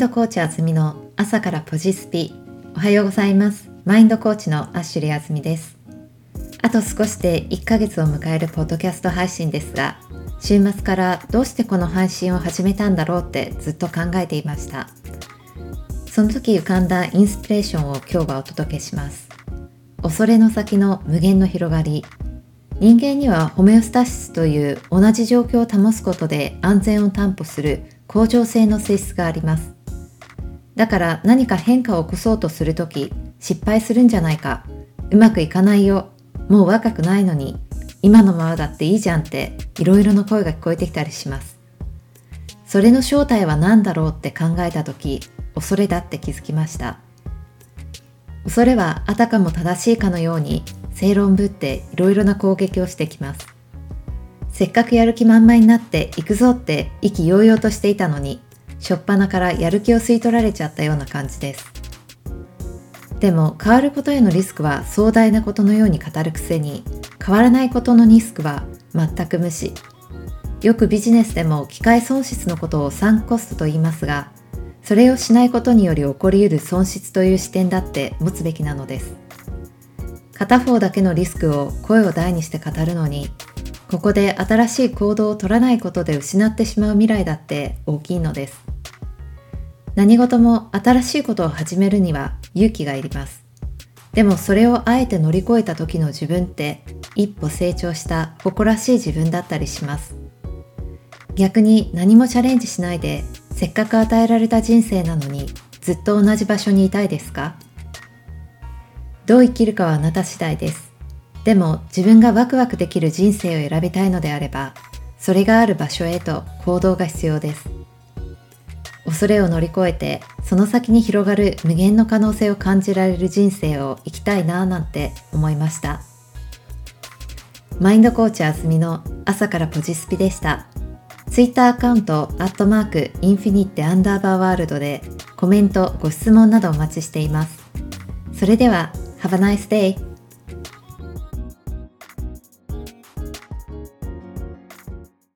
ドコーチあずみの朝からポジスピ。おはようございます。マインドコーチのアッシュリーあずみです。あと少しで1ヶ月を迎えるポッドキャスト配信ですが週末からどうしてこの配信を始めたんだろうってずっと考えていました。その時浮かんだインスピレーションを今日はお届けします。恐れの先の無限の広がり。人間にはホメオスタシスという同じ状況を保つことで安全を担保する恒常性の性質があります。だから何か変化を起こそうとするとき失敗するんじゃないか。うまくいかないよ。もう若くないのに。今のままだっていいじゃんっていろいろな声が聞こえてきたりします。それの正体は何だろうって考えた時恐れだって気づきました。恐れはあたかも正しいかのように正論ぶっていろいろな攻撃をしてきます。せっかくやる気満々になって行くぞって意気揚々としていたのに初っ端からやる気を吸い取られちゃったような感じです。でも変わることへのリスクは壮大なことのように語るくせに変わらないことのリスクは全く無視。よくビジネスでも機械損失のことをサンコストと言いますがそれをしないことにより起こり得る損失という視点だって持つべきなのです。片方だけのリスクを声を大にして語るのにここで新しい行動を取らないことで失ってしまう未来だって大きいのです。何事も新しいことを始めるには勇気がいりますでもそれをあえて乗り越えた時の自分って一歩成長した誇らしい自分だったりします逆に何もチャレンジしないでせっかく与えられた人生なのにずっと同じ場所にいたいですか？どう生きるかはあなた次第です。でも自分がワクワクできる人生を選びたいのであれば、それがある場所へと行動が必要です。恐れを乗り越えて、その先に広がる無限の可能性を感じられる人生を生きたいなぁなんて思いました。マインドコーチあずみの朝からポジスピでした。ツイッターアカウント、アットマーク、インフィニッテアンダーバーワールドでコメント、ご質問などお待ちしています。それでは Have a nice day.